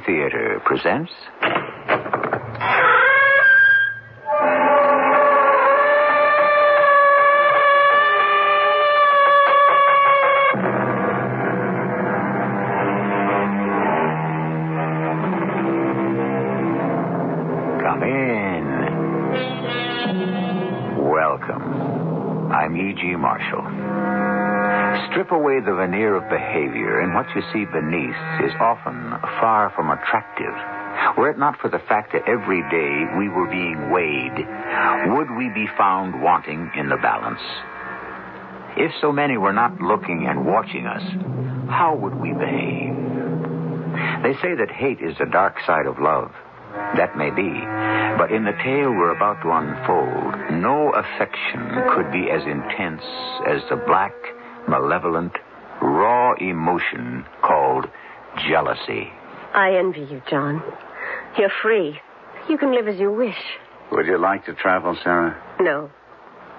Theater presents. Away the veneer of behavior, and what you see beneath is often far from attractive. Were it not for the fact that every day we were being weighed, would we be found wanting in the balance? If so many were not looking and watching us, how would we behave? They say that hate is the dark side of love. That may be. But in the tale we're about to unfold, no affection could be as intense as the black, malevolent, raw emotion called jealousy. I envy you, John. You're free. You can live as you wish. Would you like to travel, Sarah? No.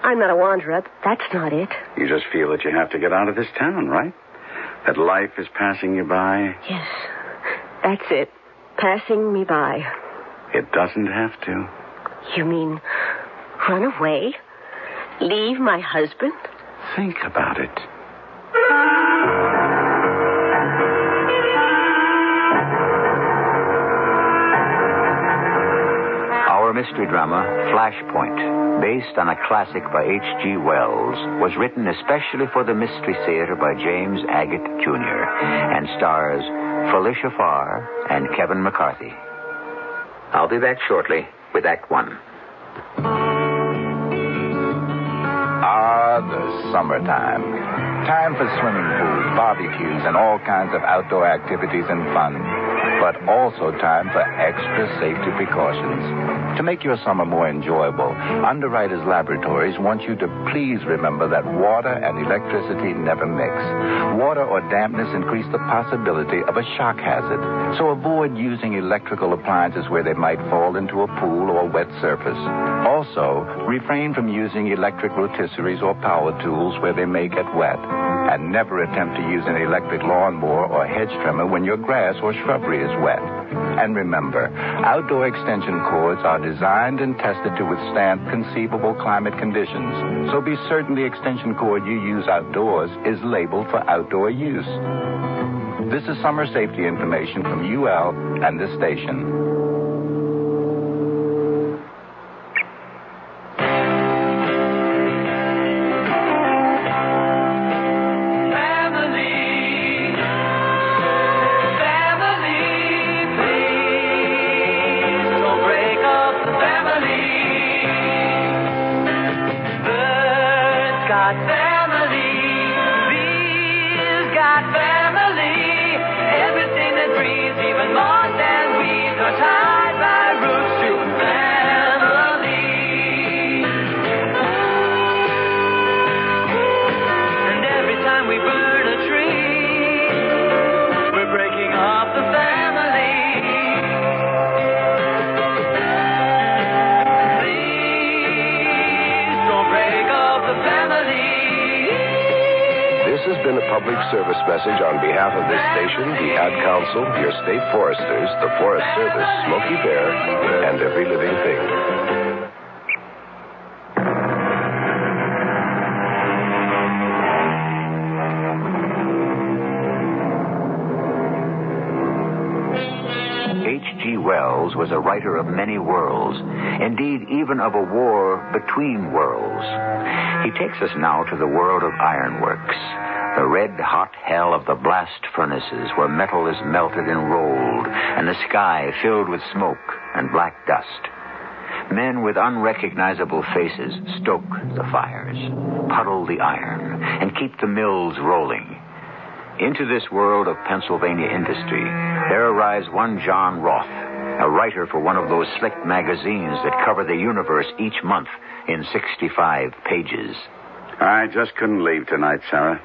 I'm not a wanderer. That's not it. You just feel that you have to get out of this town, right? That life is passing you by. Yes. That's it. Passing me by. It doesn't have to. You mean run away? Leave my husband? Think about it. Mystery drama, Flashpoint, based on a classic by H.G. Wells, was written especially for the Mystery Theater by James Agate Jr. and stars Felicia Farr and Kevin McCarthy. I'll be back shortly with Act One. Ah, the summertime. Time for swimming pools, barbecues, and all kinds of outdoor activities and fun. But also time for extra safety precautions. To make your summer more enjoyable, Underwriters Laboratories want you to please remember that water and electricity never mix. Water or dampness increase the possibility of a shock hazard. So avoid using electrical appliances where they might fall into a pool or wet surface. Also, refrain from using electric rotisseries or power tools where they may get wet. And never attempt to use an electric lawnmower or hedge trimmer when your grass or shrubbery is wet. And remember, outdoor extension cords are designed and tested to withstand conceivable climate conditions. So be certain the extension cord you use outdoors is labeled for outdoor use. This is summer safety information from UL and this station. Between worlds. He takes us now to the world of ironworks, the red hot hell of the blast furnaces where metal is melted and rolled, and the sky filled with smoke and black dust. Men with unrecognizable faces stoke the fires, puddle the iron, and keep the mills rolling. Into this world of Pennsylvania industry, there arrives one John Roth, a writer for one of those slick magazines that cover the universe each month in 65 pages. I just couldn't leave tonight, Sarah.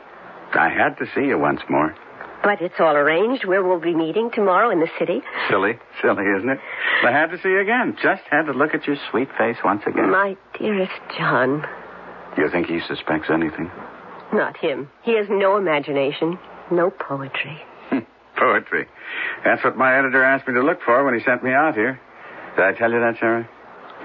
I had to see you once more. But it's all arranged where we'll be meeting tomorrow in the city. Silly, silly, isn't it? I had to see you again. Just had to look at your sweet face once again. My dearest John. You think he suspects anything? Not him. He has no imagination, no poetry. Poetry. That's what my editor asked me to look for when he sent me out here. Did I tell you that, Sarah?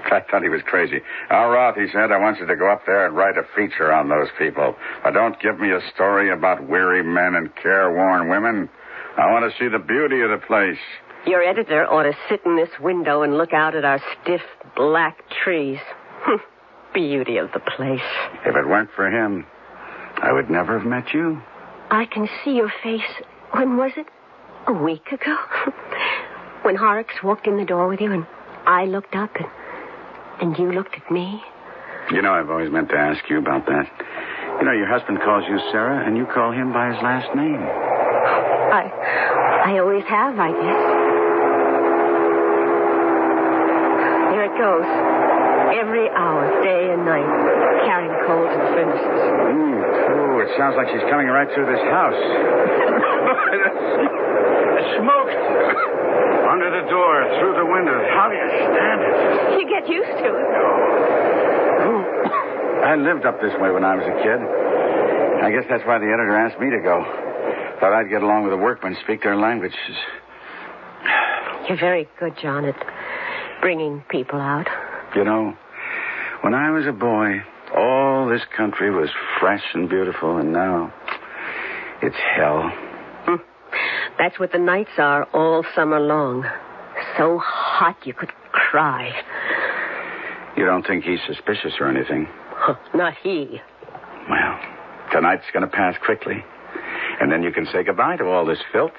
I thought he was crazy. Al Roth, he said, I want you to go up there and write a feature on those people. But don't give me a story about weary men and careworn women. I want to see the beauty of the place. Your editor ought to sit in this window and look out at our stiff black trees. Beauty of the place. If it weren't for him, I would never have met you. I can see your face. When was it? A week ago? when Horrocks walked in the door with you and I looked up and, and you looked at me. You know, I've always meant to ask you about that. You know, your husband calls you Sarah, and you call him by his last name. I I always have, I guess. Here it goes. Every hour, day and night, carrying coal to the furnaces. Mm, ooh, it sounds like she's coming right through this house. Smoke! Under the door, through the window. How do you stand it? You get used to it. I lived up this way when I was a kid. I guess that's why the editor asked me to go. Thought I'd get along with the workmen, speak their languages. You're very good, John, at bringing people out. You know, when I was a boy, all this country was fresh and beautiful, and now it's hell. Hmm. That's what the nights are all summer long. So hot you could cry. You don't think he's suspicious or anything? Huh, Not he. Well, tonight's going to pass quickly. And then you can say goodbye to all this filth.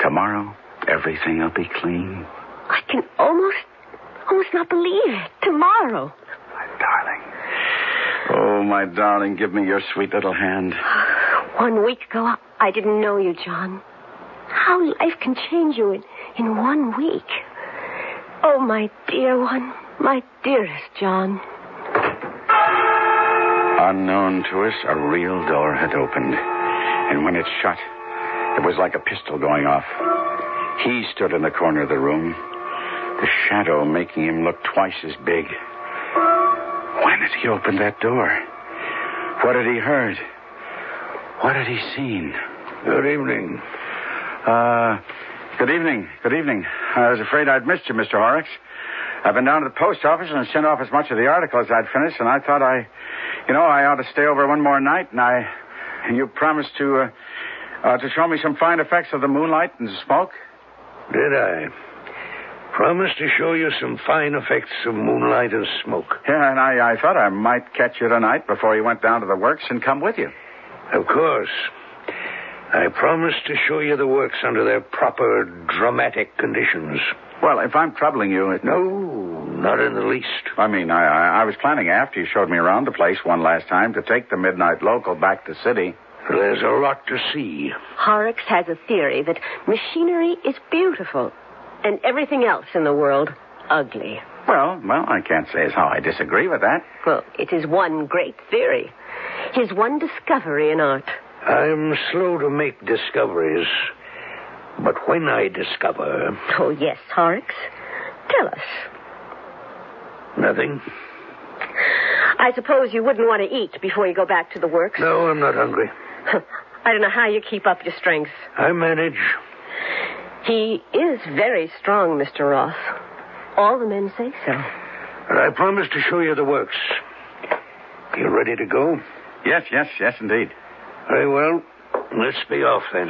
Tomorrow, everything will be clean. I can almost, almost not believe it. Tomorrow. My darling. Oh, my darling, give me your sweet little hand. One week ago, I- I didn't know you, John. How life can change you in, in one week. Oh, my dear one, my dearest John. Unknown to us, a real door had opened. And when it shut, it was like a pistol going off. He stood in the corner of the room, the shadow making him look twice as big. When had he opened that door? What had he heard? What had he seen? Good evening. Uh, good evening. Good evening. I was afraid I'd missed you, Mr. Horrocks. I've been down to the post office and sent off as much of the article as I'd finished, and I thought I, you know, I ought to stay over one more night, and I, you promised to, uh, uh, to show me some fine effects of the moonlight and smoke. Did I? Promised to show you some fine effects of moonlight and smoke. Yeah, and I, I thought I might catch you tonight before you went down to the works and come with you. Of course. I promised to show you the works under their proper dramatic conditions. Well, if I'm troubling you, it, No, not in the least. I mean, I, I, I was planning after you showed me around the place one last time to take the midnight local back to city. There's a lot to see. Horrocks has a theory that machinery is beautiful and everything else in the world ugly. Well, well, I can't say as how I disagree with that. Well, it is one great theory. His one discovery in art. I'm slow to make discoveries. But when I discover Oh, yes, Horrocks. Tell us. nothing, I suppose you wouldn't want to eat before you go back to the works. no, I'm not hungry. I don't know how you keep up your strength. I manage. He is very strong, Mr. Roth. All the men say so. And I promise to show you the works. You ready to go? Yes, yes, yes, indeed. Very well. Let's be off then.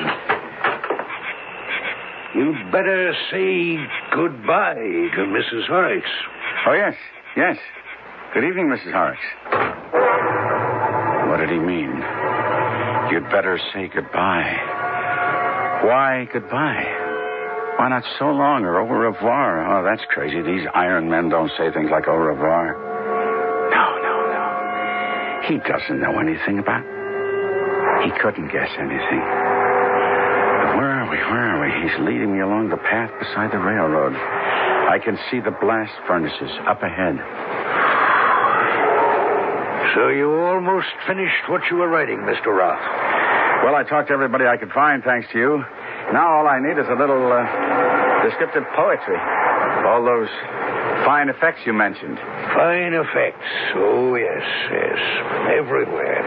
You'd better say goodbye to Mrs. Horrocks. Oh, yes, yes. Good evening, Mrs. Horrocks. What did he mean? You'd better say goodbye. Why goodbye? Why not so long or au revoir? Oh, that's crazy. These iron men don't say things like au revoir. No, no, no. He doesn't know anything about. He couldn't guess anything. Where are we? Where are we? He's leading me along the path beside the railroad. I can see the blast furnaces up ahead. So you almost finished what you were writing, Mr. Roth. Well, I talked to everybody I could find, thanks to you. Now all I need is a little uh, descriptive poetry. All those fine effects you mentioned. Fine effects. Oh, yes, yes. Everywhere.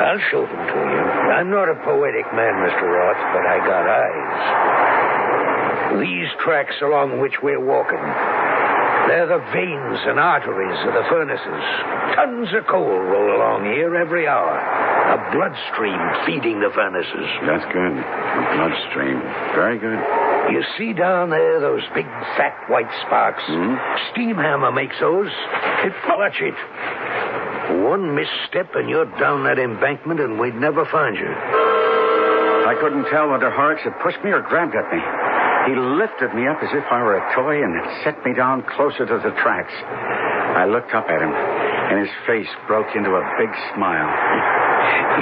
I'll show them to you. I'm not a poetic man, Mr. Roth, but I got eyes. These tracks along which we're walking, they're the veins and arteries of the furnaces. Tons of coal roll along here every hour. A bloodstream feeding the furnaces. That's good. A bloodstream. Very good. You see down there those big fat white sparks? Hmm? Steam hammer makes those. It, watch it. One misstep and you're down that embankment and we'd never find you. I couldn't tell whether Horrocks had pushed me or grabbed at me. He lifted me up as if I were a toy and set me down closer to the tracks. I looked up at him, and his face broke into a big smile.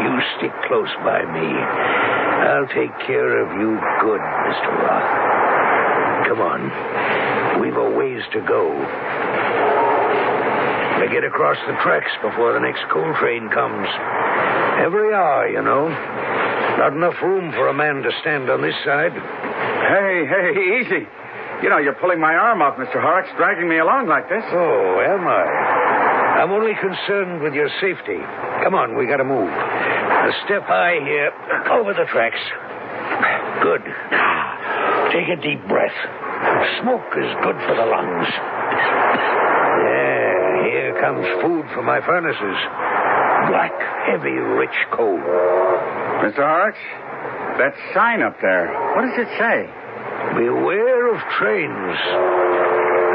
You stick close by me. I'll take care of you good, Mr. Roth. Come on. We've a ways to go. To get across the tracks before the next coal train comes. Every hour, you know. Not enough room for a man to stand on this side. Hey, hey, easy. You know, you're pulling my arm off, Mr. Horrocks, dragging me along like this. Oh, am I? I'm only concerned with your safety. Come on, we gotta move. A step high here, over the tracks. Good. Take a deep breath. Smoke is good for the lungs. Yeah, here comes food for my furnaces. Black, heavy, rich coal. Mr. Horrocks, that sign up there, what does it say? Beware of trains.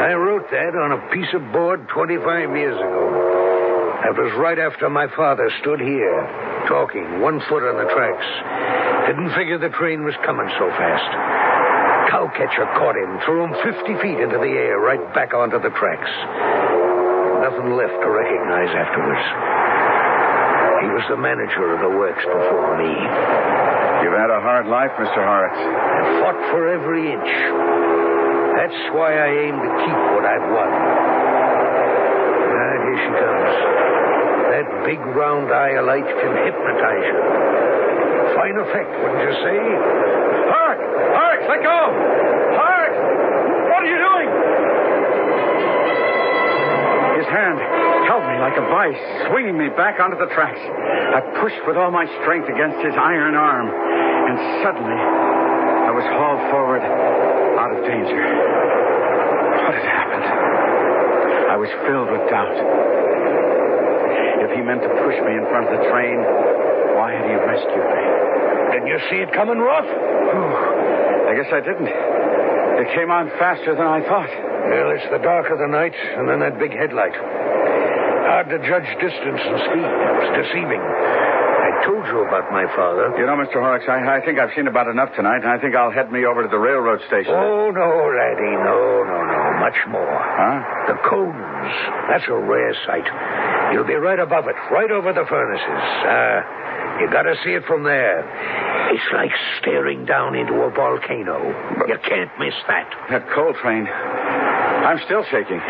I wrote that on a piece of board 25 years ago. That was right after my father stood here, talking, one foot on the tracks. Didn't figure the train was coming so fast. Cowcatcher caught him, threw him 50 feet into the air, right back onto the tracks. Nothing left to recognize afterwards. He was the manager of the works before me. You've had a hard life, Mr. Horrocks. I fought for every inch. That's why I aim to keep what I've won. Ah, here she comes. That big round eye of light can hypnotize you. Fine effect, wouldn't you say? Horrocks! Horrocks, let go! Horrocks! What are you doing? His hand held me like a vice, swinging me back onto the tracks. I pushed with all my strength against his iron arm, and suddenly I was hauled forward of danger. What had happened? I was filled with doubt. If he meant to push me in front of the train, why had he rescued me? Didn't you see it coming, Roth? I guess I didn't. It came on faster than I thought. Well, it's the dark of the night, and then that big headlight. Hard to judge distance and speed. It's deceiving. Told you about my father. You know, Mr. Horrocks, I, I think I've seen about enough tonight, and I think I'll head me over to the railroad station. Oh, no, laddie, no, no, no. Much more. Huh? The cones. That's a rare sight. You'll be right above it, right over the furnaces. Uh, you gotta see it from there. It's like staring down into a volcano. You can't miss that. That coal train. I'm still shaking.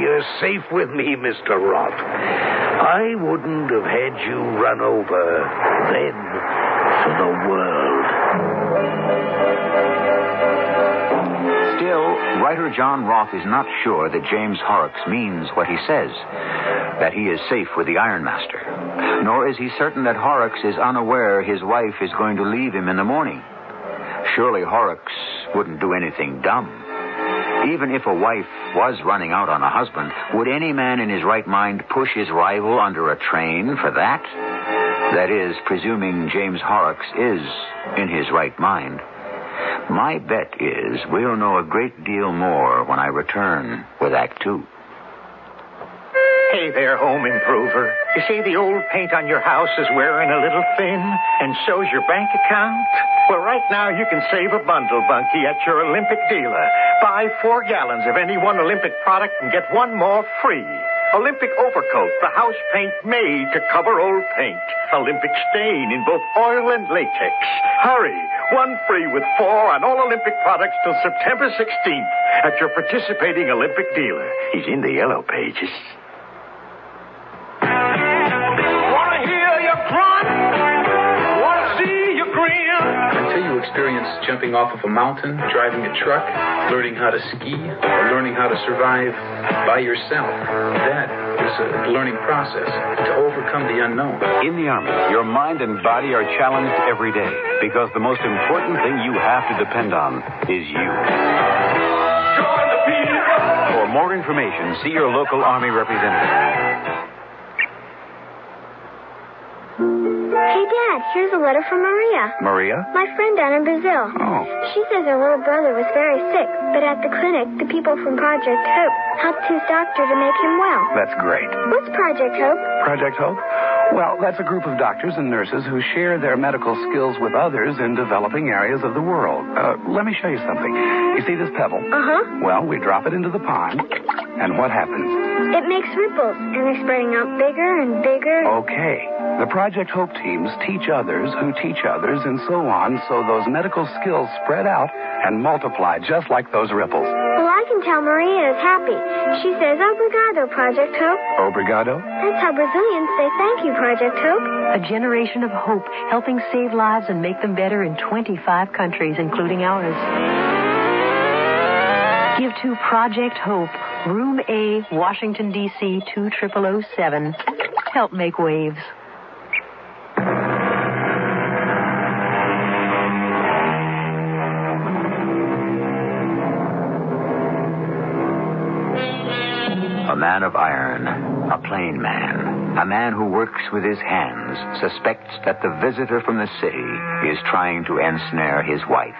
You're safe with me, Mr. Roth. I wouldn't have had you run over then for the world. Still, writer John Roth is not sure that James Horrocks means what he says, that he is safe with the Ironmaster. Nor is he certain that Horrocks is unaware his wife is going to leave him in the morning. Surely Horrocks wouldn't do anything dumb. Even if a wife was running out on a husband, would any man in his right mind push his rival under a train for that? That is, presuming James Horrocks is in his right mind. My bet is we'll know a great deal more when I return with Act Two. Hey there, home improver. You see, the old paint on your house is wearing a little thin, and so's your bank account. Well, right now you can save a bundle, Bunky, at your Olympic dealer. Buy four gallons of any one Olympic product and get one more free. Olympic overcoat, the house paint made to cover old paint. Olympic stain in both oil and latex. Hurry, one free with four on all Olympic products till September 16th at your participating Olympic dealer. He's in the yellow pages. Experience jumping off of a mountain, driving a truck, learning how to ski, or learning how to survive by yourself, that is a learning process to overcome the unknown. In the Army, your mind and body are challenged every day because the most important thing you have to depend on is you. For more information, see your local Army representative. Dad, here's a letter from Maria. Maria? My friend down in Brazil. Oh. She says her little brother was very sick, but at the clinic, the people from Project Hope helped his doctor to make him well. That's great. What's Project Hope? Project Hope? Well, that's a group of doctors and nurses who share their medical skills with others in developing areas of the world. Uh, let me show you something. You see this pebble? Uh huh. Well, we drop it into the pond, and what happens? It makes ripples, and they're spreading out bigger and bigger. Okay. The Project Hope teams teach others who teach others and so on, so those medical skills spread out and multiply just like those ripples. Well, I can tell Maria is happy. She says, Obrigado, Project Hope. Obrigado? That's how Brazilians say thank you, Project Hope. A generation of hope, helping save lives and make them better in 25 countries, including ours. Give to Project Hope, Room A, Washington, D.C. 20007. Help make waves. A man of iron, a plain man, a man who works with his hands, suspects that the visitor from the city is trying to ensnare his wife.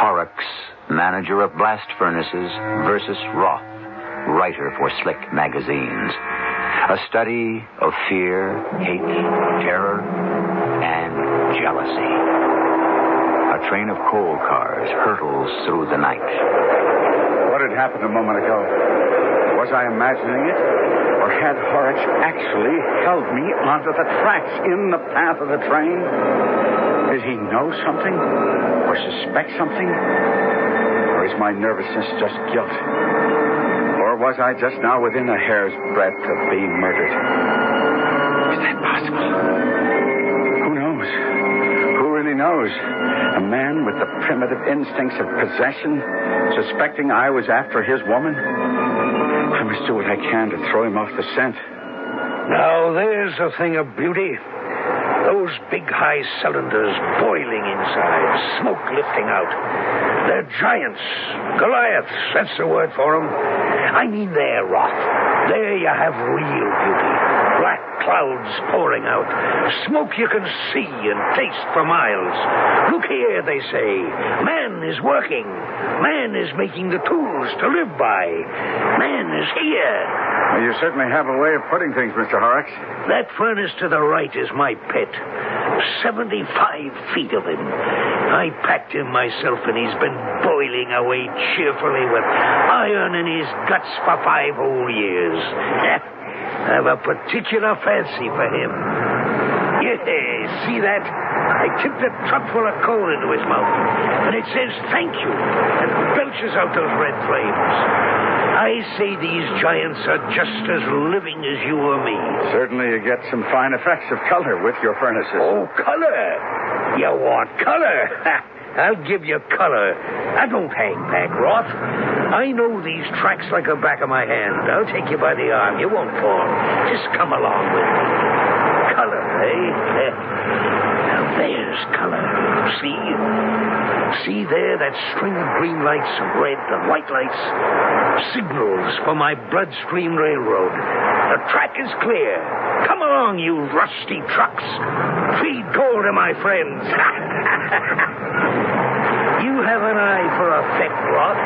Horrocks, manager of blast furnaces, versus Roth, writer for Slick magazines. A study of fear, hate, terror, and jealousy. A train of coal cars hurtles through the night. What had happened a moment ago? Was I imagining it? Or had Horrocks actually held me onto the tracks in the path of the train? Did he know something? Or suspect something? Is my nervousness just guilt? Or was I just now within a hair's breadth of being murdered? Is that possible? Who knows? Who really knows? A man with the primitive instincts of possession, suspecting I was after his woman? I must do what I can to throw him off the scent. Now, there's a thing of beauty. Those big high cylinders boiling inside, smoke lifting out. They're giants. Goliaths, that's the word for them. I mean, they're Roth. There you have real beauty. Black clouds pouring out. Smoke you can see and taste for miles. Look here, they say. Man is working. Man is making the tools to live by. Man is here. Well, you certainly have a way of putting things, Mr. Horrocks. That furnace to the right is my pit. 75 feet of him. I packed him myself, and he's been boiling away cheerfully with iron in his guts for five whole years. I've a particular fancy for him. Yeah, see that? I tipped a truck full of coal into his mouth, and it says thank you, and belches out those red flames. I say these giants are just as living as you or me. Certainly you get some fine effects of color with your furnaces. Oh, color. You want color? I'll give you color. I don't hang back, Roth. I know these tracks like the back of my hand. I'll take you by the arm. You won't fall. Just come along with me. Eh? Now there's color. See? See there, that string of green lights, and red and white lights? Signals for my bloodstream railroad. The track is clear. Come along, you rusty trucks. Feed gold to my friends. you have an eye for effect, Roth.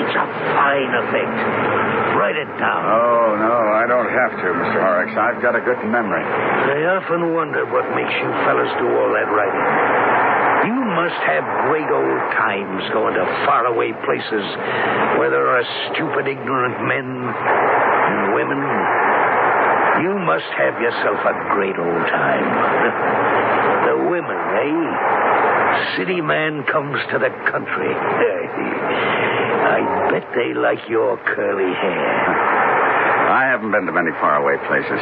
It's a fine effect. Write it down. Oh, no, I don't have to, Mr. Horrocks. I've got a good memory. I often wonder what makes you fellas do all that writing. You must have great old times going to faraway places where there are stupid, ignorant men and women. You must have yourself a great old time. the women, eh? City man comes to the country. I bet they like your curly hair. I haven't been to many faraway places.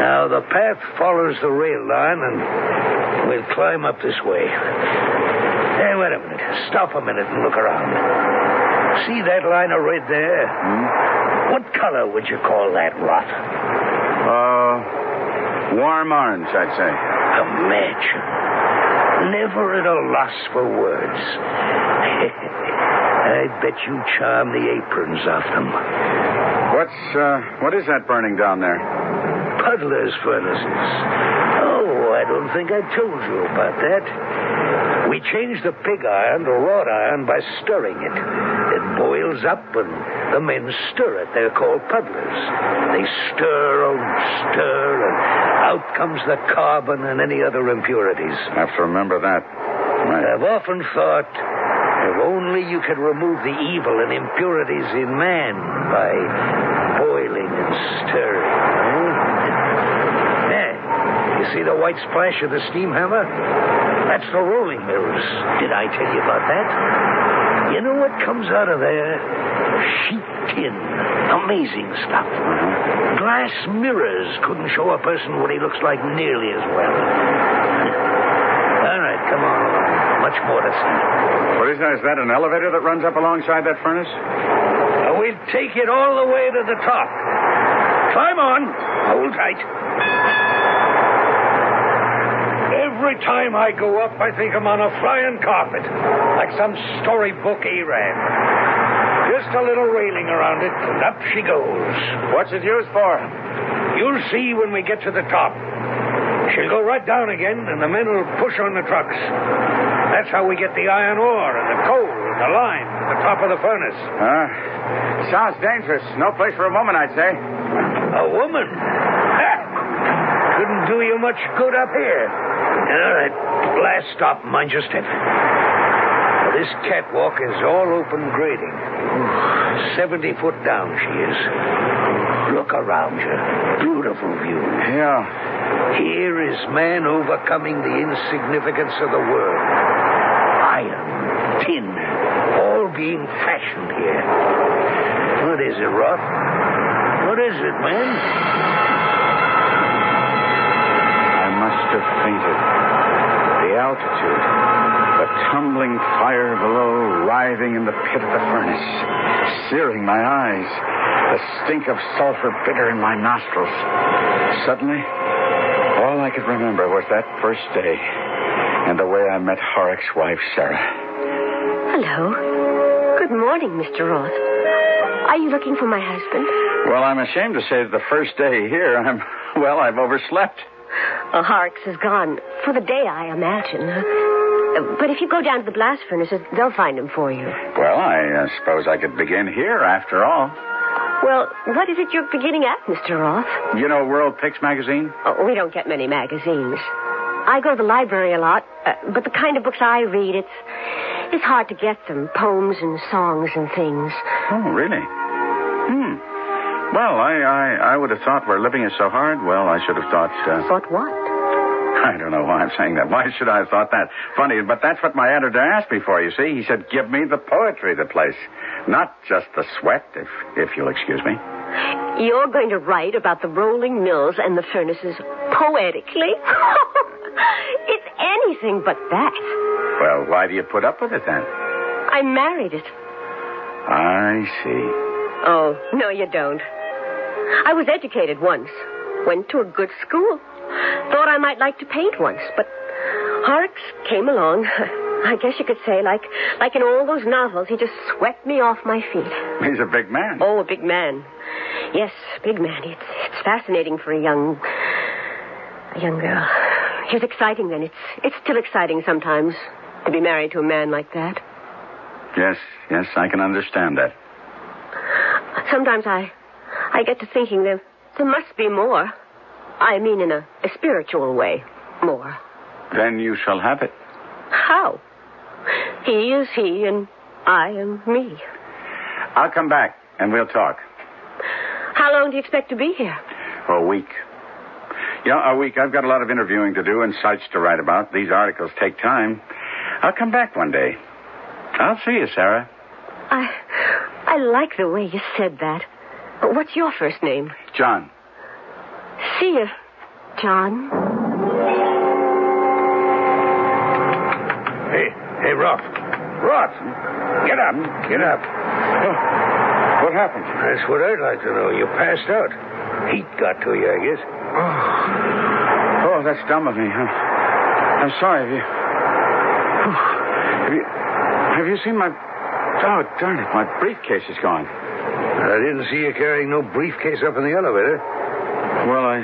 Now, the path follows the rail line, and we'll climb up this way. Hey, wait a minute. Stop a minute and look around. See that line of red there? What color would you call that, Roth? Uh, warm orange, I'd say. Imagine. Never at a loss for words. I bet you charm the aprons off them. What's, uh, what is that burning down there? Puddler's furnaces. Oh, I don't think I told you about that. We change the pig iron to wrought iron by stirring it. It boils up and the men stir it. They're called puddlers. They stir and stir and out comes the carbon and any other impurities. I Have to remember that. I've often thought if only you could remove the evil and impurities in man by boiling and stirring. eh? There. You see the white splash of the steam hammer? That's the rolling mills. Did I tell you about that? You know what comes out of there? Sheet tin. Amazing stuff. Glass mirrors couldn't show a person what he looks like nearly as well. All right, come on. Much more to see. What is that? Is that an elevator that runs up alongside that furnace? Uh, we'll take it all the way to the top. Climb on. Hold tight. Every time I go up, I think I'm on a flying carpet, like some storybook Arab. Just a little railing around it, and up she goes. What's it used for? You'll see when we get to the top. She'll go right down again, and the men will push on the trucks. That's how we get the iron ore and the coal and the lime to the top of the furnace. Huh? Sounds dangerous. No place for a woman, I'd say. A woman? Couldn't do you much good up here. All right, last stop. Mind your step. This catwalk is all open grading. Seventy foot down she is. Look around you. Beautiful view. Yeah. Here is man overcoming the insignificance of the world. Iron, tin, all being fashioned here. What is it, Roth? What is it, man? I must have fainted. The altitude, tumbling fire below, writhing in the pit of the furnace, searing my eyes, the stink of sulfur bitter in my nostrils. Suddenly, all I could remember was that first day and the way I met Horrock's wife, Sarah. Hello. Good morning, Mr. Roth. Are you looking for my husband? Well, I'm ashamed to say that the first day here, I'm, well, I've overslept. Oh, Horrocks is gone. For the day, I imagine. Uh, But if you go down to the blast furnaces, they'll find him for you. Well, I uh, suppose I could begin here after all. Well, what is it you're beginning at, Mr. Roth? You know World Picks magazine? Oh, we don't get many magazines. I go to the library a lot, uh, but the kind of books I read, it's it's hard to get them. Poems and songs and things. Oh, really? Hmm. Well, I, I, I would have thought where living is so hard. Well, I should have thought. Uh, Thought what? I don't know why I'm saying that. Why should I have thought that? Funny, but that's what my editor asked me for, you see. He said, give me the poetry of the place. Not just the sweat, if, if you'll excuse me. You're going to write about the rolling mills and the furnaces poetically? it's anything but that. Well, why do you put up with it then? I married it. I see. Oh, no, you don't. I was educated once. Went to a good school. Thought I might like to paint once, but Horrocks came along. I guess you could say, like, like in all those novels, he just swept me off my feet. He's a big man. Oh, a big man. Yes, big man. It's, it's fascinating for a young, a young girl. It was exciting then. It's, it's still exciting sometimes to be married to a man like that. Yes, yes, I can understand that. Sometimes I, I get to thinking there, there must be more. I mean, in a, a spiritual way, more. Then you shall have it. How? He is he, and I am me. I'll come back and we'll talk. How long do you expect to be here? For a week. Yeah, a week. I've got a lot of interviewing to do and sites to write about. These articles take time. I'll come back one day. I'll see you, Sarah. I, I like the way you said that. What's your first name? John. See you, John. Hey, hey, Roth. Roth, get up. Get up. Oh, what happened? That's what I'd like to know. You passed out. Heat got to you, I guess. Oh, oh that's dumb of me. I'm, I'm sorry. Have you, have you... Have you seen my... Oh, darn it. My briefcase is gone. I didn't see you carrying no briefcase up in the elevator. Well, I...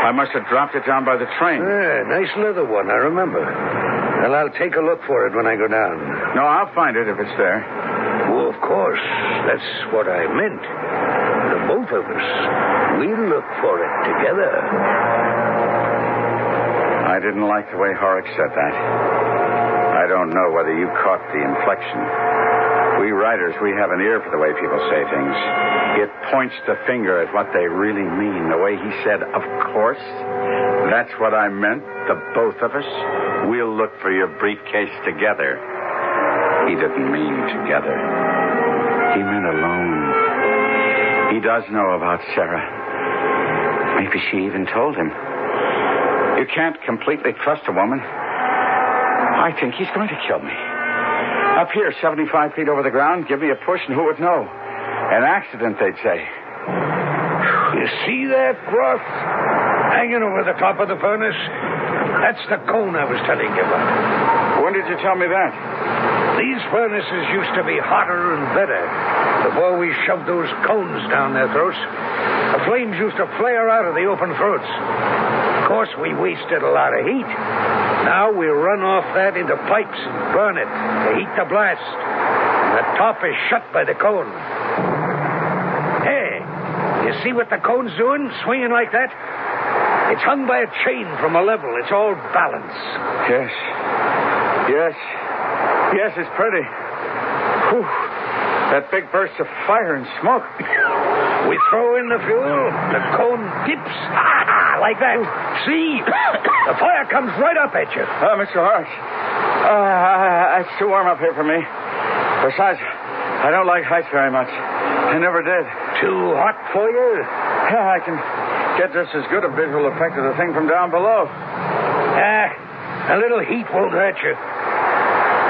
I must have dropped it down by the train. Yeah, nice leather one, I remember. Well, I'll take a look for it when I go down. No, I'll find it if it's there. Oh, of course. That's what I meant. The both of us. We'll look for it together. I didn't like the way Horrocks said that. I don't know whether you caught the inflection. We writers, we have an ear for the way people say things. It points the finger at what they really mean. The way he said, of course. That's what I meant, the both of us. We'll look for your briefcase together. He didn't mean together. He meant alone. He does know about Sarah. Maybe she even told him. You can't completely trust a woman. I think he's going to kill me. Up here, 75 feet over the ground, give me a push and who would know? An accident, they'd say. You see that, Roth? Hanging over the top of the furnace? That's the cone I was telling you about. When did you tell me that? These furnaces used to be hotter and better before we shoved those cones down their throats. The flames used to flare out of the open throats. Of course, we wasted a lot of heat. Now we run off that into pipes and burn it to heat the blast. And the top is shut by the cone. Hey, you see what the cone's doing, swinging like that? It's hung by a chain from a level. It's all balance. Yes. Yes. Yes, it's pretty. Whew. That big burst of fire and smoke. We throw in the fuel, the cone dips. Ah! Like that. See? the fire comes right up at you. Oh, Mr. Horrocks. Uh, it's too warm up here for me. Besides, I don't like heights very much. I never did. Too hot for you? Yeah, I can get just as good a visual effect of the thing from down below. Ah, a little heat won't hurt you.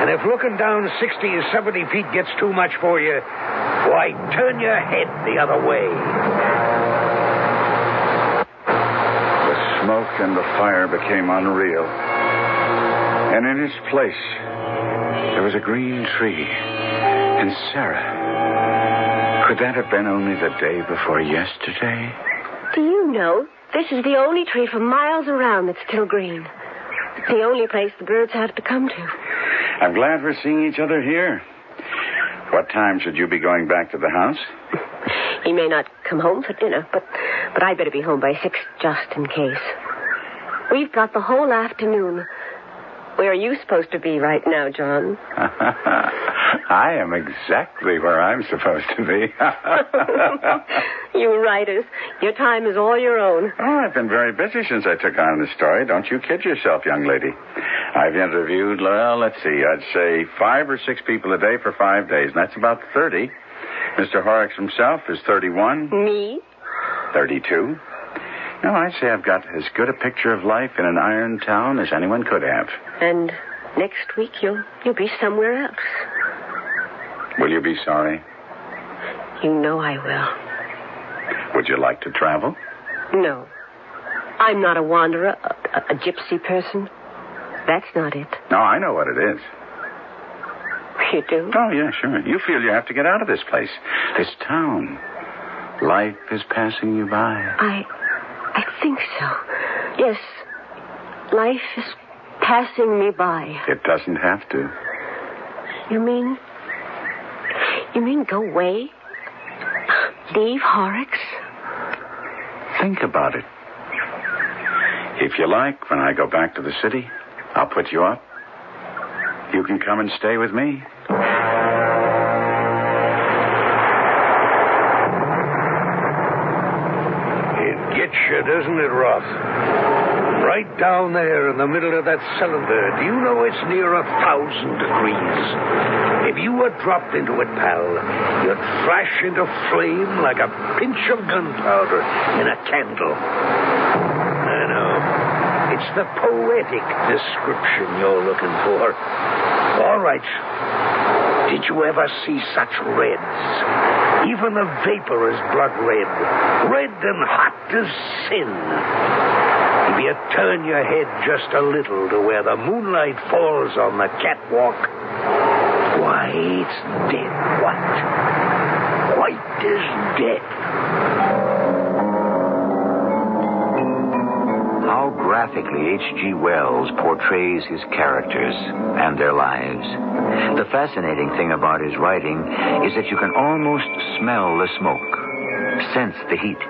And if looking down 60 or 70 feet gets too much for you, why, turn your head the other way. The smoke and the fire became unreal. And in its place, there was a green tree. And Sarah. Could that have been only the day before yesterday? Do you know, this is the only tree for miles around that's still green. The only place the birds have to come to. I'm glad we're seeing each other here. What time should you be going back to the house? He may not come home for dinner, but but I'd better be home by six just in case. We've got the whole afternoon. Where are you supposed to be right now, John? I am exactly where I'm supposed to be. you writers, your time is all your own. Oh, I've been very busy since I took on the story. Don't you kid yourself, young lady. I've interviewed, well, let's see, I'd say five or six people a day for five days, and that's about 30. Mr. Horrocks himself is 31. Me? 32. No, I'd say I've got as good a picture of life in an iron town as anyone could have. And next week you'll you'll be somewhere else. Will you be sorry? You know I will. Would you like to travel? No. I'm not a wanderer, a, a, a gypsy person. That's not it. No, I know what it is. You do? Oh, yeah, sure. You feel you have to get out of this place, this town. Life is passing you by. I I think so. Yes. Life is passing me by. It doesn't have to. You mean You mean go away? Leave Horrocks? Think about it. If you like, when I go back to the city, I'll put you up. You can come and stay with me. You, doesn't it, Roth? Right down there in the middle of that cylinder, do you know it's near a thousand degrees? If you were dropped into it, pal, you'd flash into flame like a pinch of gunpowder in a candle. I know. It's the poetic description you're looking for. All right. Did you ever see such reds? Even the vapor is blood red. Red and hot as sin. If you turn your head just a little to where the moonlight falls on the catwalk, why, it's dead white. White as death. How graphically H.G. Wells portrays his characters and their lives. The fascinating thing about his writing is that you can almost smell the smoke, sense the heat,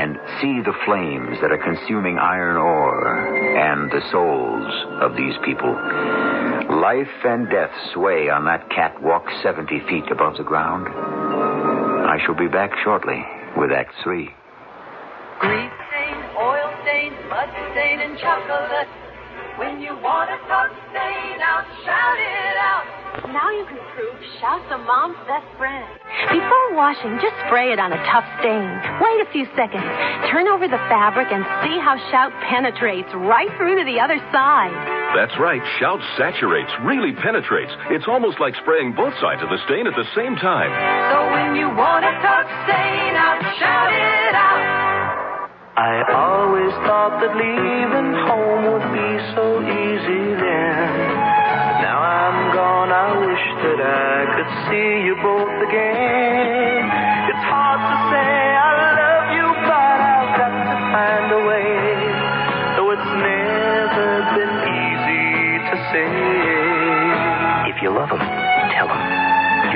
and see the flames that are consuming iron ore and the souls of these people. Life and death sway on that catwalk 70 feet above the ground. I shall be back shortly with Act Three. Grease stain, oil stain, mud stain, and chocolate. When you want a tough stain out, shout it you can prove Shout's a mom's best friend. Before washing, just spray it on a tough stain. Wait a few seconds. Turn over the fabric and see how Shout penetrates right through to the other side. That's right. Shout saturates, really penetrates. It's almost like spraying both sides of the stain at the same time. So when you want a tough stain out, shout it out. I always thought that leaving home would be so easy then. See you both again. It's hard to say I love you, but I've got to find a way. Though it's never been easy to say. If you love him, tell him.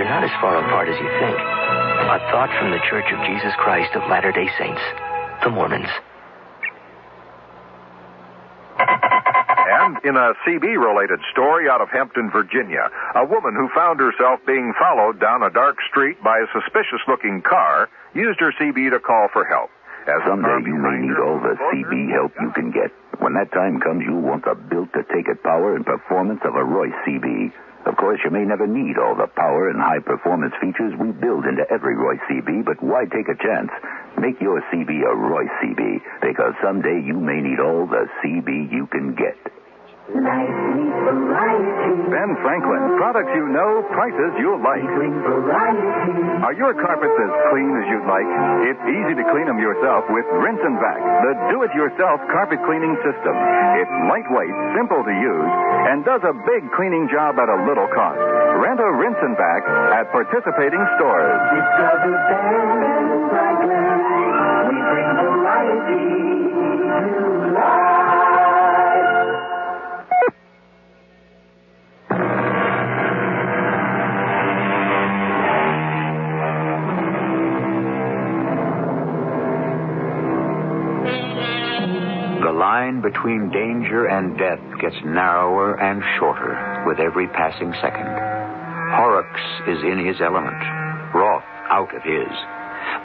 You're not as far apart as you think. A thought from the Church of Jesus Christ of Latter day Saints, the Mormons. And in a CB related story out of Hampton, Virginia, a woman who found herself being followed down a dark street by a suspicious looking car used her CB to call for help. As Someday you may need all the CB help you can get. When that time comes, you'll want the built to take it power and performance of a Royce CB. Of course, you may never need all the power and high performance features we build into every Royce CB, but why take a chance? Make your CB a Royce CB, because someday you may need all the CB you can get. Ben Franklin, products you know, prices you'll like. Are your carpets as clean as you'd like? It's easy to clean them yourself with Rinse and Vac, the do-it-yourself carpet cleaning system. It's lightweight, simple to use, and does a big cleaning job at a little cost. Rent a Rinse and Vac at participating stores. The line between danger and death gets narrower and shorter with every passing second. Horrocks is in his element, Roth out of his.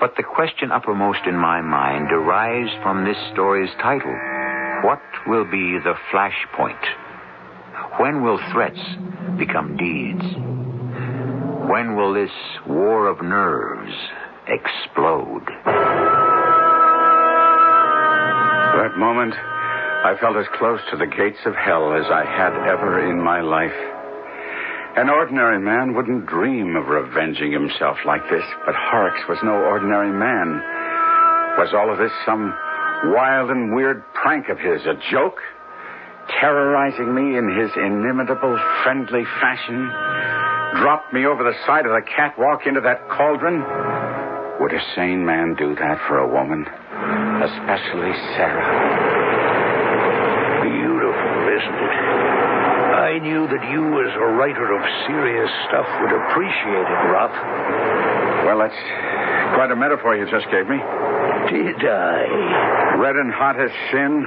But the question uppermost in my mind derives from this story's title. What will be the flashpoint? When will threats become deeds? When will this war of nerves explode? That moment, I felt as close to the gates of hell as I had ever in my life. An ordinary man wouldn't dream of revenging himself like this, but Horrocks was no ordinary man. Was all of this some wild and weird prank of his, a joke? Terrorizing me in his inimitable, friendly fashion? Dropped me over the side of the catwalk into that cauldron? Would a sane man do that for a woman? Especially Sarah. Isn't it? I knew that you, as a writer of serious stuff, would appreciate it, Roth. Well, that's quite a metaphor you just gave me. Did I? Red and hot as sin,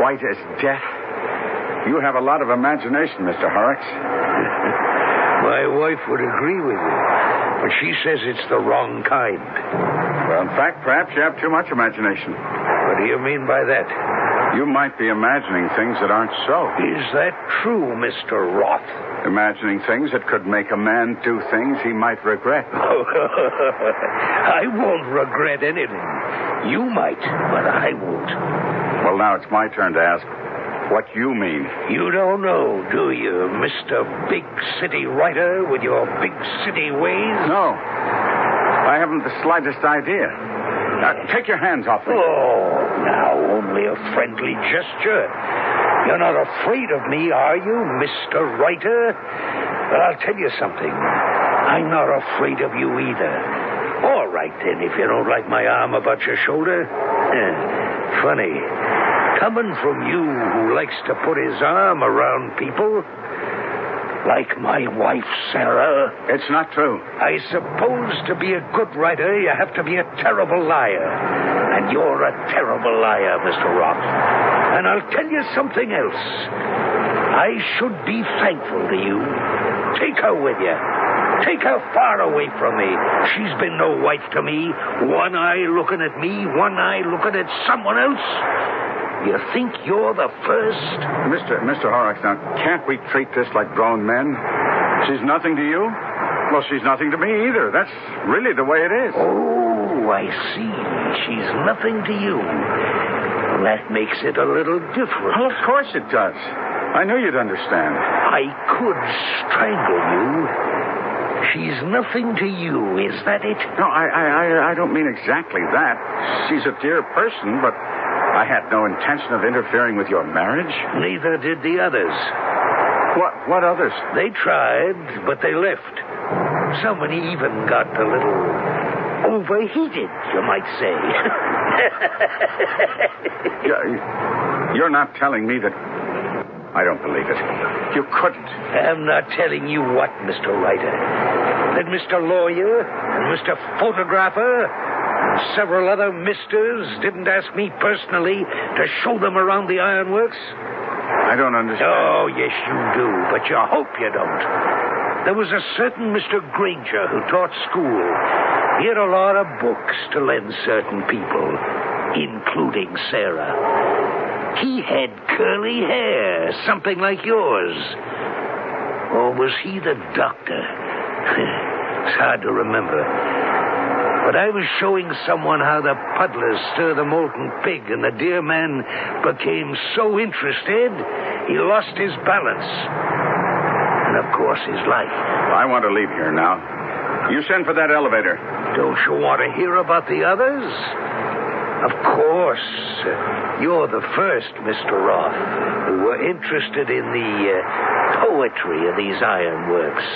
white as death. You have a lot of imagination, Mr. Horrocks. My wife would agree with you, but she says it's the wrong kind. Well, in fact, perhaps you have too much imagination. What do you mean by that? You might be imagining things that aren't so. Is that true, Mr. Roth? Imagining things that could make a man do things he might regret. I won't regret anything. You might, but I won't. Well, now it's my turn to ask what you mean. You don't know, do you, Mr. Big City Writer with your big city ways? No. I haven't the slightest idea. Now, take your hands off me. Oh, now only a friendly gesture. You're not afraid of me, are you, Mr. Writer? Well, I'll tell you something. I'm not afraid of you either. All right, then, if you don't like my arm about your shoulder. Eh, funny. Coming from you who likes to put his arm around people. Like my wife, Sarah. It's not true. I suppose to be a good writer, you have to be a terrible liar. And you're a terrible liar, Mr. Roth. And I'll tell you something else. I should be thankful to you. Take her with you. Take her far away from me. She's been no wife to me. One eye looking at me, one eye looking at someone else. You think you're the first? Mr. Mr. Horrocks, now, can't we treat this like grown men? She's nothing to you? Well, she's nothing to me either. That's really the way it is. Oh, I see. She's nothing to you. That makes it a little different. Well, of course it does. I knew you'd understand. I could strangle you. She's nothing to you, is that it? No, I, I, I, don't mean exactly that. She's a dear person, but I had no intention of interfering with your marriage. Neither did the others. What? What others? They tried, but they left. Someone even got a little overheated, you might say. You're not telling me that. I don't believe it. You couldn't. I'm not telling you what, Mr. Writer. That Mr. Lawyer and Mr. Photographer and several other misters didn't ask me personally to show them around the ironworks? I don't understand. Oh, yes, you do, but you hope you don't. There was a certain Mr. Granger who taught school. He had a lot of books to lend certain people, including Sarah. He had curly hair, something like yours. Or was he the doctor? it's hard to remember. But I was showing someone how the puddlers stir the molten pig, and the dear man became so interested, he lost his balance. And, of course, his life. I want to leave here now. You send for that elevator. Don't you want to hear about the others? Of course. You're the first, Mr. Roth, who were interested in the uh, poetry of these ironworks.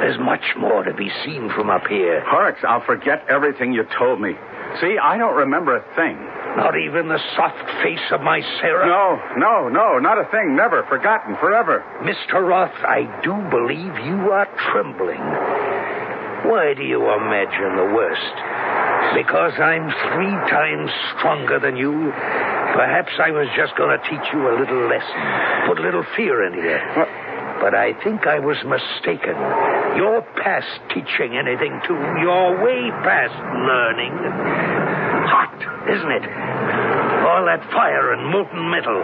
There's much more to be seen from up here. Horrocks, I'll forget everything you told me. See, I don't remember a thing. Not even the soft face of my Sarah? No, no, no, not a thing. Never. Forgotten. Forever. Mr. Roth, I do believe you are trembling. Why do you imagine the worst? Because I'm three times stronger than you? Perhaps I was just going to teach you a little lesson, put a little fear into you. But I think I was mistaken. You're past teaching anything to. You're way past learning. Hot, isn't it? All that fire and molten metal.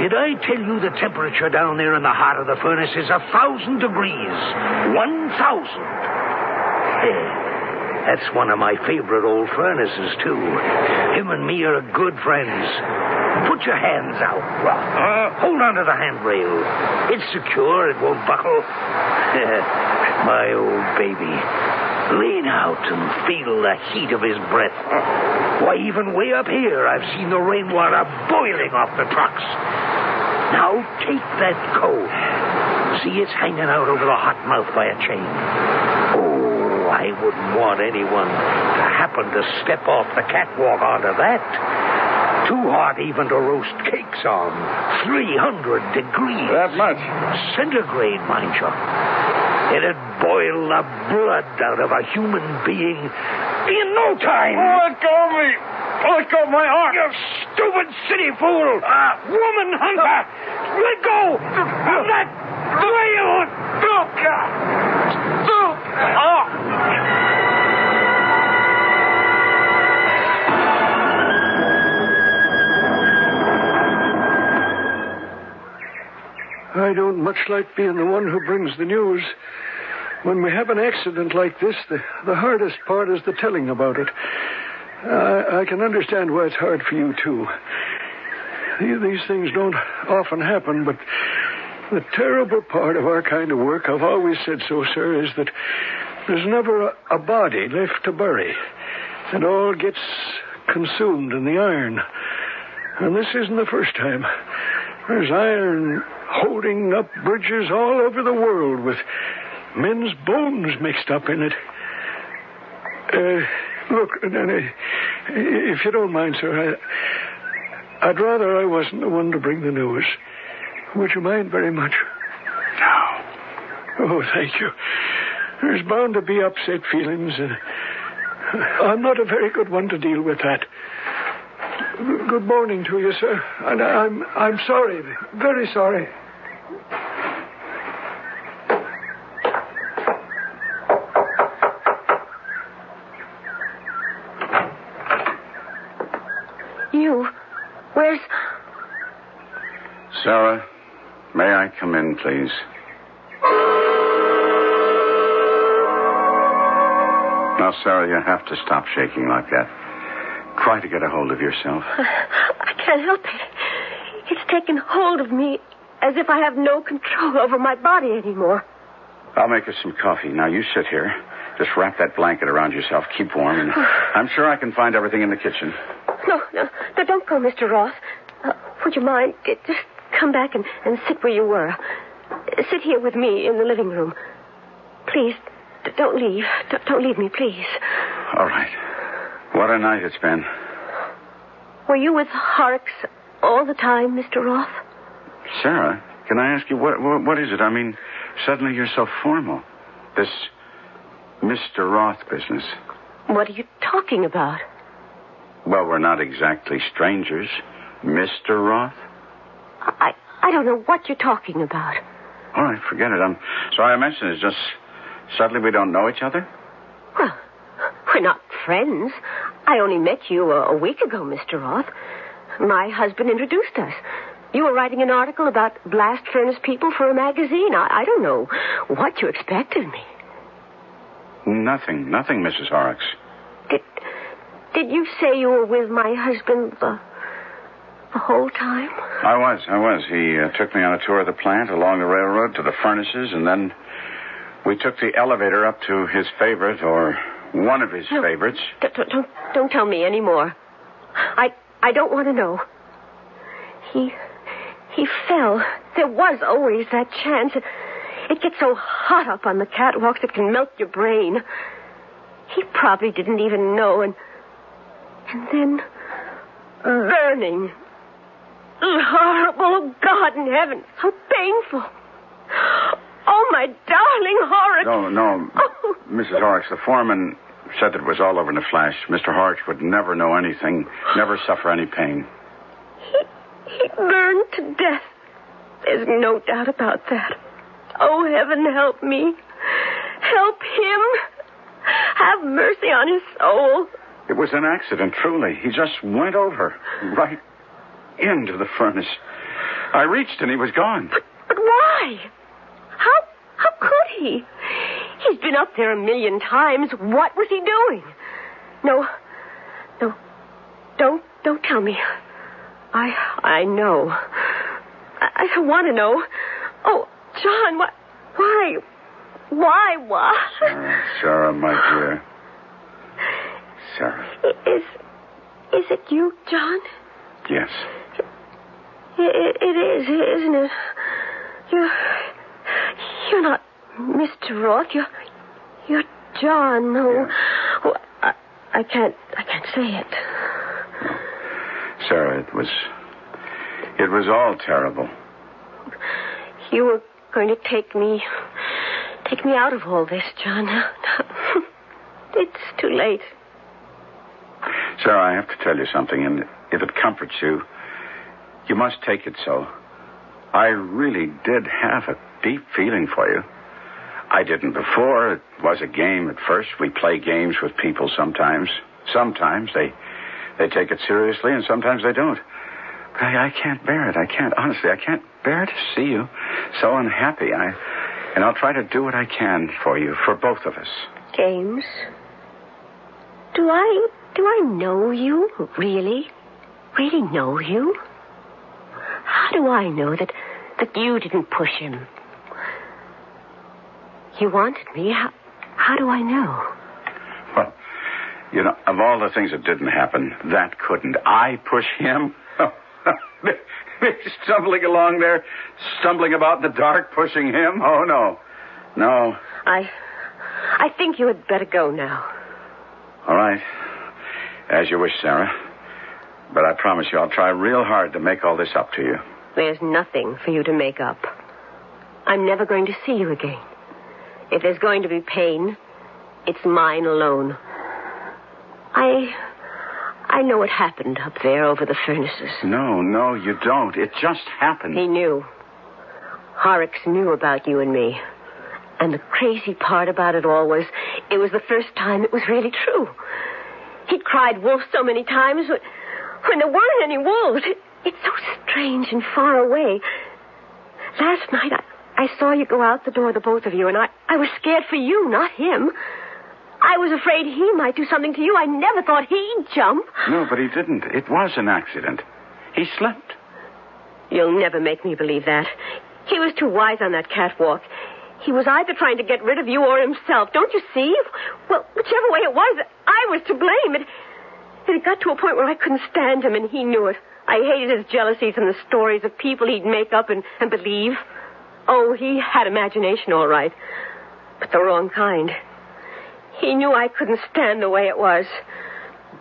Did I tell you the temperature down there in the heart of the furnace is a thousand degrees? One thousand. That's one of my favorite old furnaces, too. Him and me are good friends. Put your hands out, Roth. Uh, hold on to the handrail. It's secure. It won't buckle. my old baby. Lean out and feel the heat of his breath. Why, even way up here, I've seen the rainwater boiling off the trucks. Now take that coat. See, it's hanging out over the hot mouth by a chain. Oh, I wouldn't want anyone to happen to step off the catwalk onto that. Too hot even to roast cakes on. 300 degrees. That much? Centigrade, mind you. It'd boil the blood out of a human being in no time. Oh, let go of me. Oh, let go of my arm. You stupid city fool. Uh, woman hunter. Let go of that rail. Zuka, Zuka. Oh! I don't much like being the one who brings the news. When we have an accident like this, the, the hardest part is the telling about it. I can understand why it's hard for you, too. These things don't often happen, but the terrible part of our kind of work, I've always said so, sir, is that there's never a, a body left to bury. It all gets consumed in the iron. And this isn't the first time. There's iron holding up bridges all over the world with men's bones mixed up in it. Uh, look, Nanny, if you don't mind, sir, I, I'd rather I wasn't the one to bring the news. Would you mind very much? No. Oh, thank you. There's bound to be upset feelings, and I'm not a very good one to deal with that. Good morning to you, sir. And I'm I'm sorry, very sorry. You. Where's. Sarah, may I come in, please? Now, Sarah, you have to stop shaking like that. Try to get a hold of yourself. I can't help it. It's taken hold of me as if I have no control over my body anymore. I'll make us some coffee. Now, you sit here. Just wrap that blanket around yourself. Keep warm. And I'm sure I can find everything in the kitchen. No, no, no don't go, Mr. Roth. Uh, would you mind? Just come back and, and sit where you were. Sit here with me in the living room. Please, d- don't leave. D- don't leave me, please. All right. What a night it's been. Were you with Horrocks all the time, Mr. Roth? Sarah, can I ask you, what, what, what is it? I mean, suddenly you're so formal. This Mr. Roth business. What are you talking about? Well, we're not exactly strangers. Mr. Roth? I, I don't know what you're talking about. All right, forget it. I'm sorry I mentioned it. It's just suddenly we don't know each other. Well, we're not friends. I only met you a, a week ago, Mr. Roth. My husband introduced us. You were writing an article about blast furnace people for a magazine. I, I don't know what you expected of me. Nothing, nothing, Mrs. Horrocks. Did you say you were with my husband the, the whole time? I was, I was. He uh, took me on a tour of the plant along the railroad to the furnaces, and then we took the elevator up to his favorite, or one of his No. favorites. Don't, don't, don't, tell me any more. I, I don't want to know. He, he fell. There was always that chance. It, it gets so hot up on the catwalks it can melt your brain. He probably didn't even know, and, and then burning. Horrible. Oh, God in heaven. So painful. Oh, my darling Horace. No, no, Oh. Mrs. Horrocks, the foreman said that it was all over in a flash. Mr. Horrocks would never know anything, never suffer any pain. He, He burned to death. There's no doubt about that. Oh, heaven help me. Help him. Have mercy on his soul. It was an accident, truly. He just went over, right into the furnace. I reached and he was gone. But but why? How how could he? He's been up there a million times. What was he doing? No. No. Don't don't tell me. I I know. I, I don't want to know. Oh, John, what why? Why why? Sarah, Sarah, my dear. Sarah, Is is it you, John? yes. It, it is, isn't it? You're you're not Mr. Roth. You're you're John. No, oh, I, I can't I can't say it. Sarah, it was. It was all terrible. You were going to take me take me out of all this, John. it's too late. Sarah, I have to tell you something, and if it comforts you, you must take it so. I really did have a deep feeling for you. I didn't before. It was a game at first. We play games with people sometimes. Sometimes they they take it seriously, and sometimes they don't. I, I can't bear it. I can't, honestly, I can't bear to see you so unhappy. I, and I'll try to do what I can for you, for both of us. James, do I do I know you really? Really know you? How do I know that that you didn't push him? You wanted me. How, how do I know? Well, you know, of all the things that didn't happen, that couldn't. I push him? stumbling along there, stumbling about in the dark, pushing him? Oh, no. No. I I think you had better go now. All right. As you wish, Sarah. But I promise you, I'll try real hard to make all this up to you. There's nothing for you to make up. I'm never going to see you again. If there's going to be pain, it's mine alone. I. I know what happened up there over the furnaces. No, no, you don't. It just happened. He knew. Horrocks knew about you and me. And the crazy part about it all was it was the first time it was really true. He'd cried wolf so many times when, when there weren't any wolves. It, it's so strange and far away. Last night I, I saw you go out the door, the both of you, and I, I was scared for you, not him. I was afraid he might do something to you. I never thought he'd jump. No, but he didn't. It was an accident. He slept. You'll never make me believe that. He was too wise on that catwalk. He was either trying to get rid of you or himself. Don't you see? Well, whichever way it was, I was to blame. It, it got to a point where I couldn't stand him, and he knew it. I hated his jealousies and the stories of people he'd make up and, and believe. Oh, he had imagination, all right, but the wrong kind. He knew I couldn't stand the way it was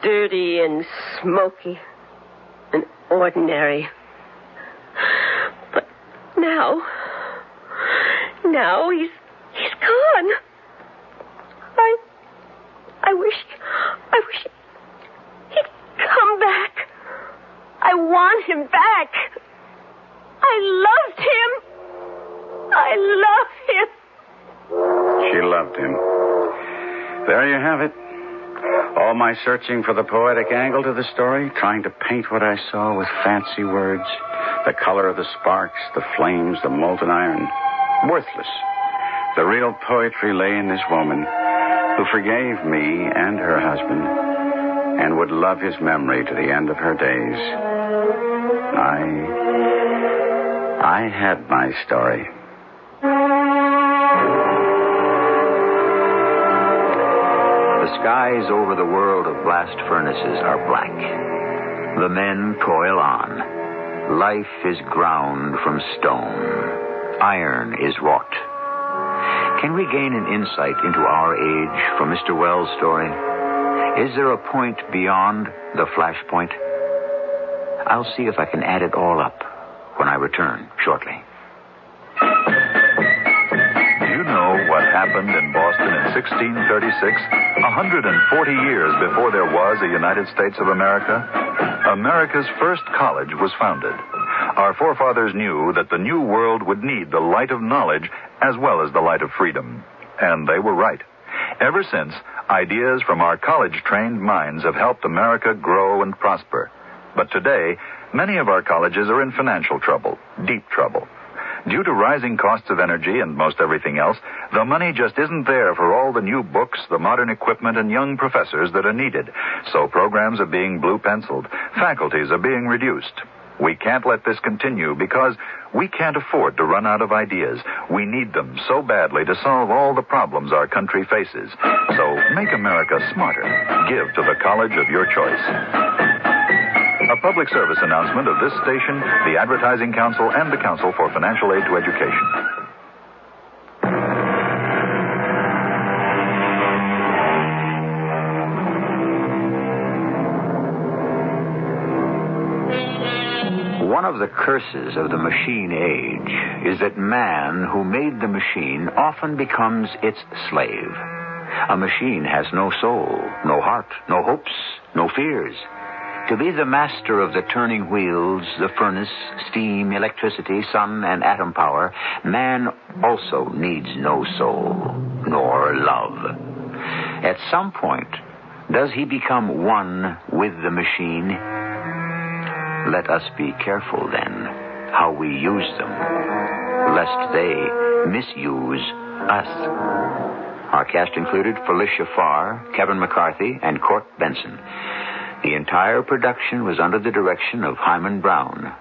dirty and smoky and ordinary. But now. Now he's he's gone. I I wish I wish he'd come back. I want him back. I loved him. I love him. She loved him. There you have it. All my searching for the poetic angle to the story, trying to paint what I saw with fancy words, the color of the sparks, the flames, the molten iron worthless. The real poetry lay in this woman who forgave me and her husband and would love his memory to the end of her days. I. I had my story. The skies over the world of blast furnaces are black. The men toil on. Life is ground from stone iron is wrought. Can we gain an insight into our age from Mr. Wells' story? Is there a point beyond the flashpoint? I'll see if I can add it all up when I return shortly. Do you know what happened in Boston in 1636? 140 years before there was a United States of America, America's first college was founded. Our forefathers knew that the new world would need the light of knowledge as well as the light of freedom. And they were right. Ever since, ideas from our college trained minds have helped America grow and prosper. But today, many of our colleges are in financial trouble, deep trouble. Due to rising costs of energy and most everything else, the money just isn't there for all the new books, the modern equipment, and young professors that are needed. So programs are being blue penciled, faculties are being reduced. We can't let this continue because we can't afford to run out of ideas. We need them so badly to solve all the problems our country faces. So make America smarter. Give to the college of your choice. Public service announcement of this station, the Advertising Council, and the Council for Financial Aid to Education. One of the curses of the machine age is that man who made the machine often becomes its slave. A machine has no soul, no heart, no hopes, no fears. To be the master of the turning wheels, the furnace, steam, electricity, sun, and atom power, man also needs no soul, nor love. At some point, does he become one with the machine? Let us be careful then how we use them, lest they misuse us. Our cast included Felicia Farr, Kevin McCarthy, and Court Benson. The entire production was under the direction of Himan Brown.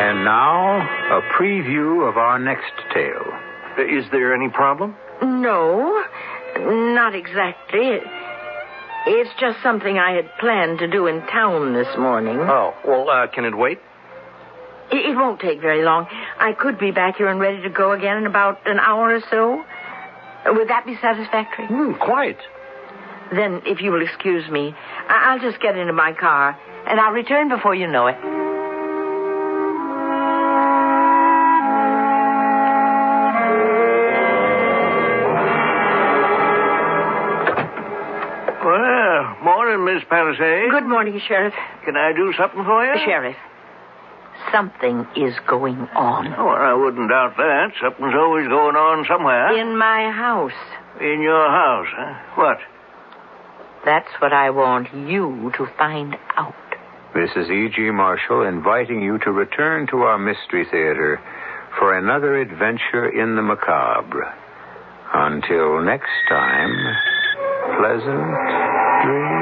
And now, a preview of our next tale. Is there any problem? No, not exactly. It's just something I had planned to do in town this morning. Oh, well, uh, can it wait? It, it won't take very long. I could be back here and ready to go again in about an hour or so. Would that be satisfactory? Mm, quite. Then, if you will excuse me, I- I'll just get into my car, and I'll return before you know it. Well, morning, Miss Palisade. Good morning, Sheriff. Can I do something for you? Sheriff, something is going on. Oh, I wouldn't doubt that. Something's always going on somewhere. In my house. In your house, huh? What? That's what I want you to find out. This is E.G. Marshall inviting you to return to our Mystery Theater for another adventure in the macabre. Until next time, pleasant dreams.